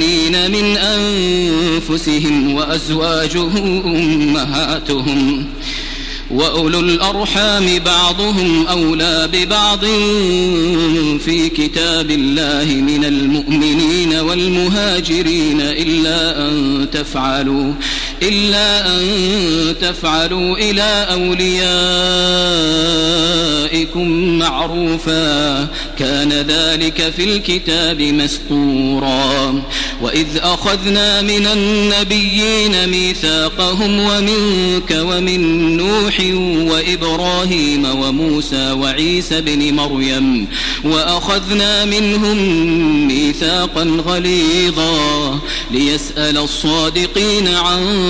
من أنفسهم وأزواجه أمهاتهم وأولو الأرحام بعضهم أولى ببعض في كتاب الله من المؤمنين والمهاجرين إلا أن تفعلوا إلا أن تفعلوا إلى أوليائكم معروفا. كان ذلك في الكتاب مسطورا. وإذ أخذنا من النبيين ميثاقهم ومنك ومن نوح وإبراهيم وموسى وعيسى بن مريم. وأخذنا منهم ميثاقا غليظا. ليسأل الصادقين عن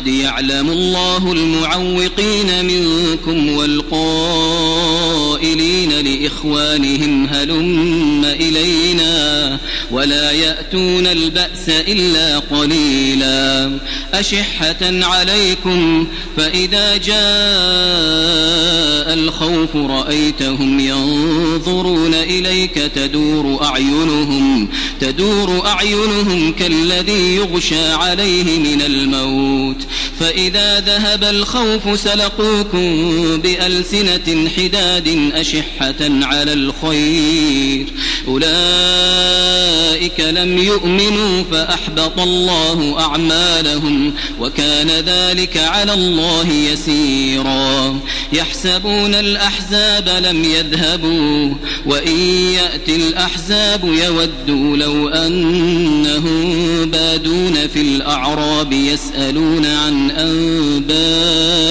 قد يعلم الله المعوقين منكم والقائلين لإخوانهم هلم إلينا ولا يأتون البأس إلا قليلا. أشحة عليكم فإذا جاء الخوف رأيتهم ينظرون إليك تدور أعينهم تدور أعينهم كالذي يغشى عليه من الموت. فإذا ذهب الخوف سلقوكم بألسنة حداد أشحة على الخير. أولئك لم يؤمنوا فأحبط الله أعمالهم وكان ذلك على الله يسيرا. يحسبون الأحزاب لم يذهبوا وإن يأتي الأحزاب يودوا لو أنهم بادون في الأعراب يسألون عن أنبائكم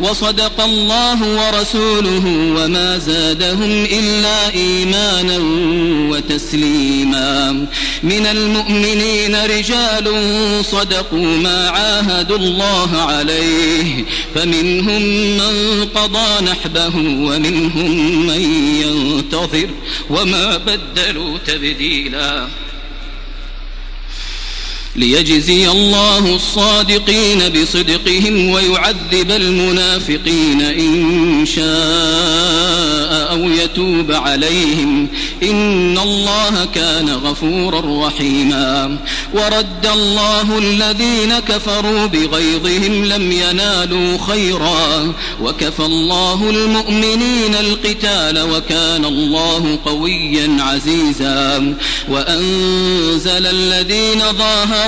وصدق الله ورسوله وما زادهم إلا إيمانا وتسليما. من المؤمنين رجال صدقوا ما عاهدوا الله عليه. فمنهم من قضى نحبه ومنهم من ينتظر وما بدلوا تبديلاً. ليجزي الله الصادقين بصدقهم ويعذب المنافقين إن شاء أو يتوب عليهم. إن الله كان غفورا رحيما. ورد الله الذين كفروا بغيظهم لم ينالوا خيرا. وكفى الله المؤمنين القتال وكان الله قويا عزيزا. وأنزل الذين ظاهروا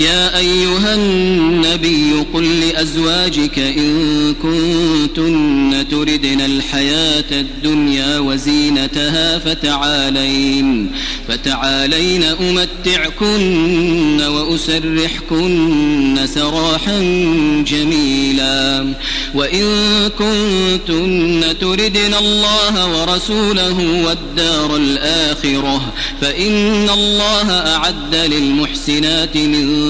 يا أيها النبي قل لأزواجك إن كنتن تردن الحياة الدنيا وزينتها فتعالين فتعالين أمتعكن وأسرحكن سراحا جميلا. وإن كنتن تردن الله ورسوله والدار الآخرة فإن الله أعد للمحسنات من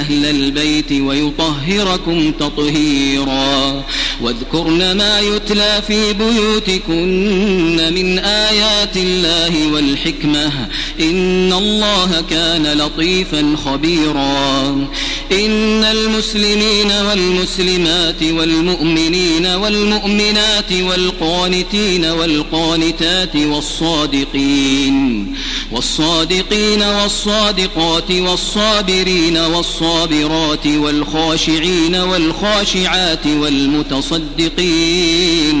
أهل البيت ويطهركم تطهيرا. واذكرن ما يتلى في بيوتكن من آيات الله والحكمة إن الله كان لطيفا خبيرا. إن المسلمين والمسلمات والمؤمنين والمؤمنات والقانتين والقانتات والصادقين والصادقين والصادقات والصابرين والصابرات والخاشعين والخاشعات والمتصدقين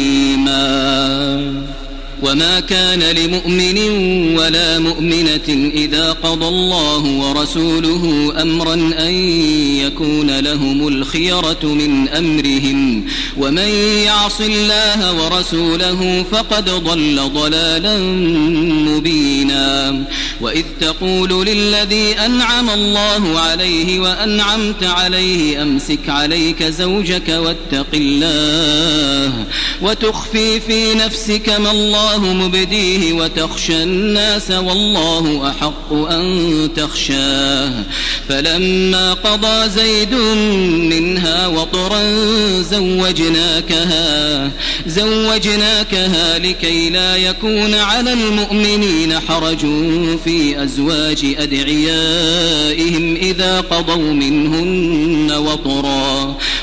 عليما وما كان لمؤمن ولا مؤمنة إذا قضى الله ورسوله أمرا أن يكون لهم الخيرة من أمرهم. ومن يعص الله ورسوله فقد ضل ضلالا مبينا. وإذ تقول للذي أنعم الله عليه وأنعمت عليه أمسك عليك زوجك واتق الله وتخفي في نفسك ما الله الله مبديه وتخشى الناس والله أحق أن تخشاه. فلما قضى زيد منها وطرا زوجناكها زوجناكها لكي لا يكون على المؤمنين حرج في أزواج أدعيائهم إذا قضوا منهن وطرا.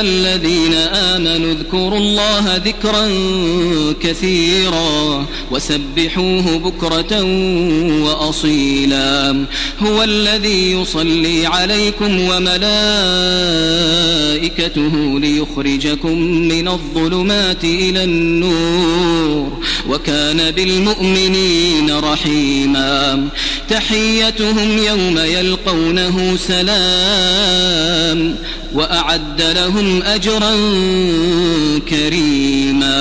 الذين آمنوا اذكروا الله ذكرا كثيرا وسبحوه بكرة وأصيلا. هو الذي يصلي عليكم وملائكته ليخرج يخرجكم من الظلمات إلى النور وكان بالمؤمنين رحيما. تحيتهم يوم يلقونه سلام وأعد لهم أجرا كريما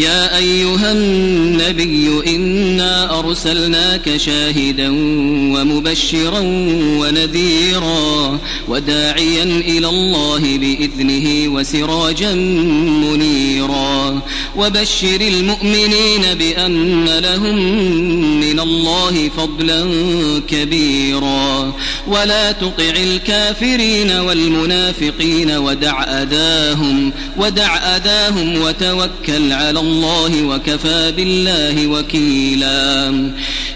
يا أيها النبي إنا أرسلناك شاهدا ومبشرا ونذيرا وداعيا إلى الله بإذنه وسراجا منيرا. وبشر المؤمنين بأن لهم من الله فضلا كبيرا. ولا تطع الكافرين والمنافقين ودع أذاهم ودع أذاهم وتوكل على الله وكفى بالله وكيلا.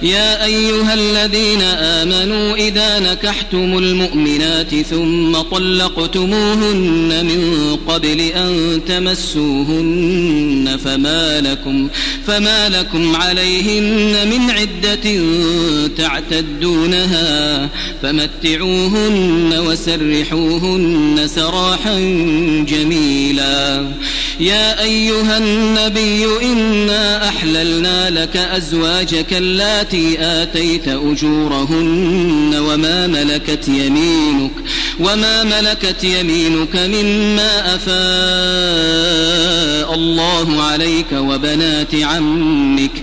يا أيها الذين آمنوا إذا نكحتم المؤمنات ثم طلقتموهن من قبل أن تمسوهن فما لكم فما لكم عليهن من عدة تعتدونها فمتعوهن وسرحوهن سراحا جميلا. يا أيها النبي إنا أحللنا لك أزواجك اللاتي آتيت أجورهن وما ملكت يمينك وما ملكت يمينك مما أفاء الله عليك وبنات عمك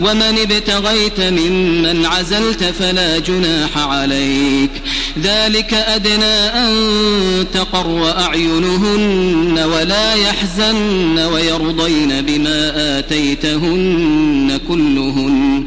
ومن ابتغيت ممن عزلت فلا جناح عليك. ذلك أدنى أن تقر أعينهن ولا يحزن ويرضين بما آتيتهن كلهن.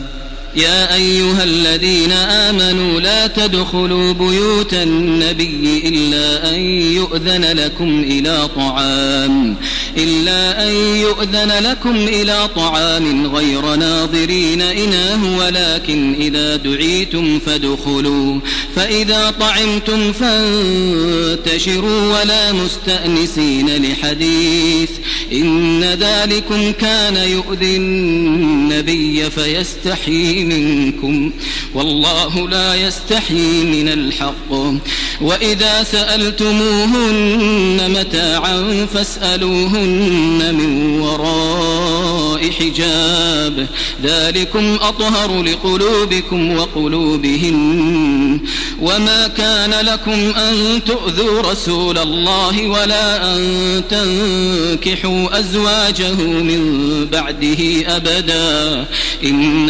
يا أيها الذين آمنوا لا تدخلوا بيوت النبي إلا أن يؤذن لكم إلى طعام إلا أن يؤذن لكم إلى طعام غير ناظرين إناه ولكن إذا دعيتم فادخلوا فإذا طعمتم فانتشروا ولا مستأنسين لحديث إن ذلكم كان يؤذي النبي فيستحيي. منكم والله لا يستحيي من الحق. وإذا سألتموهن متاعا فاسألوهن من وراء حجاب. ذلكم أطهر لقلوبكم وقلوبهن. وما كان لكم أن تؤذوا رسول الله ولا أن تنكحوا أزواجه من بعده أبدا. إن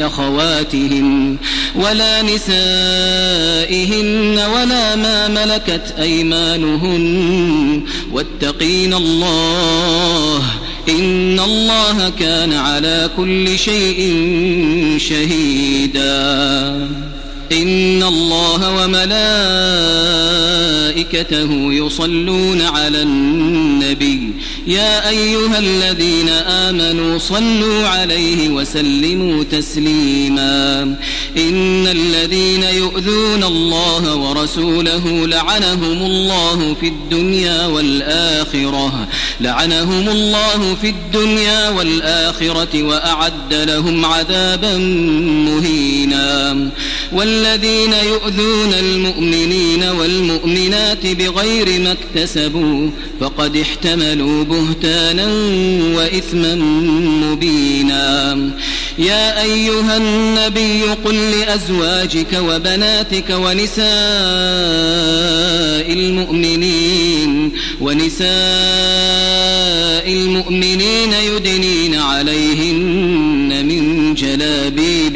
أخواتهن ولا نسائهن ولا ما ملكت أيمانهن. واتقين الله إن الله كان على كل شيء شهيدا. إن الله وملائكته يصلون على النبي. يا أيها الذين آمنوا صلوا عليه وسلموا تسليما. إن الذين يؤذون الله ورسوله لعنهم الله في الدنيا والآخرة. لعنهم الله في الدنيا والآخرة وأعد لهم عذابا مهينا. والذين يؤذون المؤمنين والمؤمنات بغير ما اكتسبوا فقد احتملوا بهتانا وإثما مبينا. يا أيها النبي قل لأزواجك وبناتك ونساء المؤمنين ونساء المؤمنين يدنين عليهن من جلابيبهن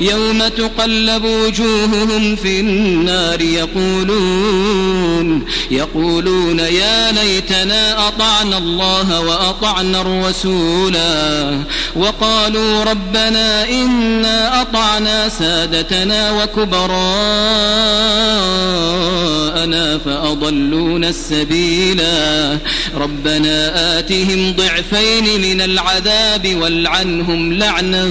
يوم تقلب وجوههم في النار يقولون يقولون يا ليتنا أطعنا الله وأطعنا الرسولا وقالوا ربنا إنا أطعنا سادتنا وكبراءنا فأضلونا السبيلا ربنا آتهم ضعفين من العذاب والعنهم لعنا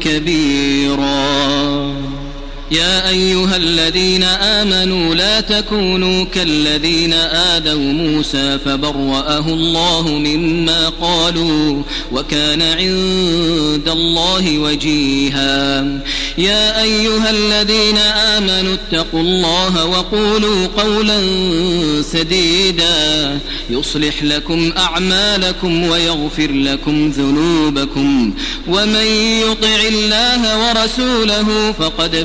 كبيرا خيرا يا أيها الذين آمنوا لا تكونوا كالذين آذوا موسى فبرأه الله مما قالوا وكان عند الله وجيها. يا أيها الذين آمنوا اتقوا الله وقولوا قولا سديدا. يصلح لكم أعمالكم ويغفر لكم ذنوبكم. ومن يطع الله ورسوله فقد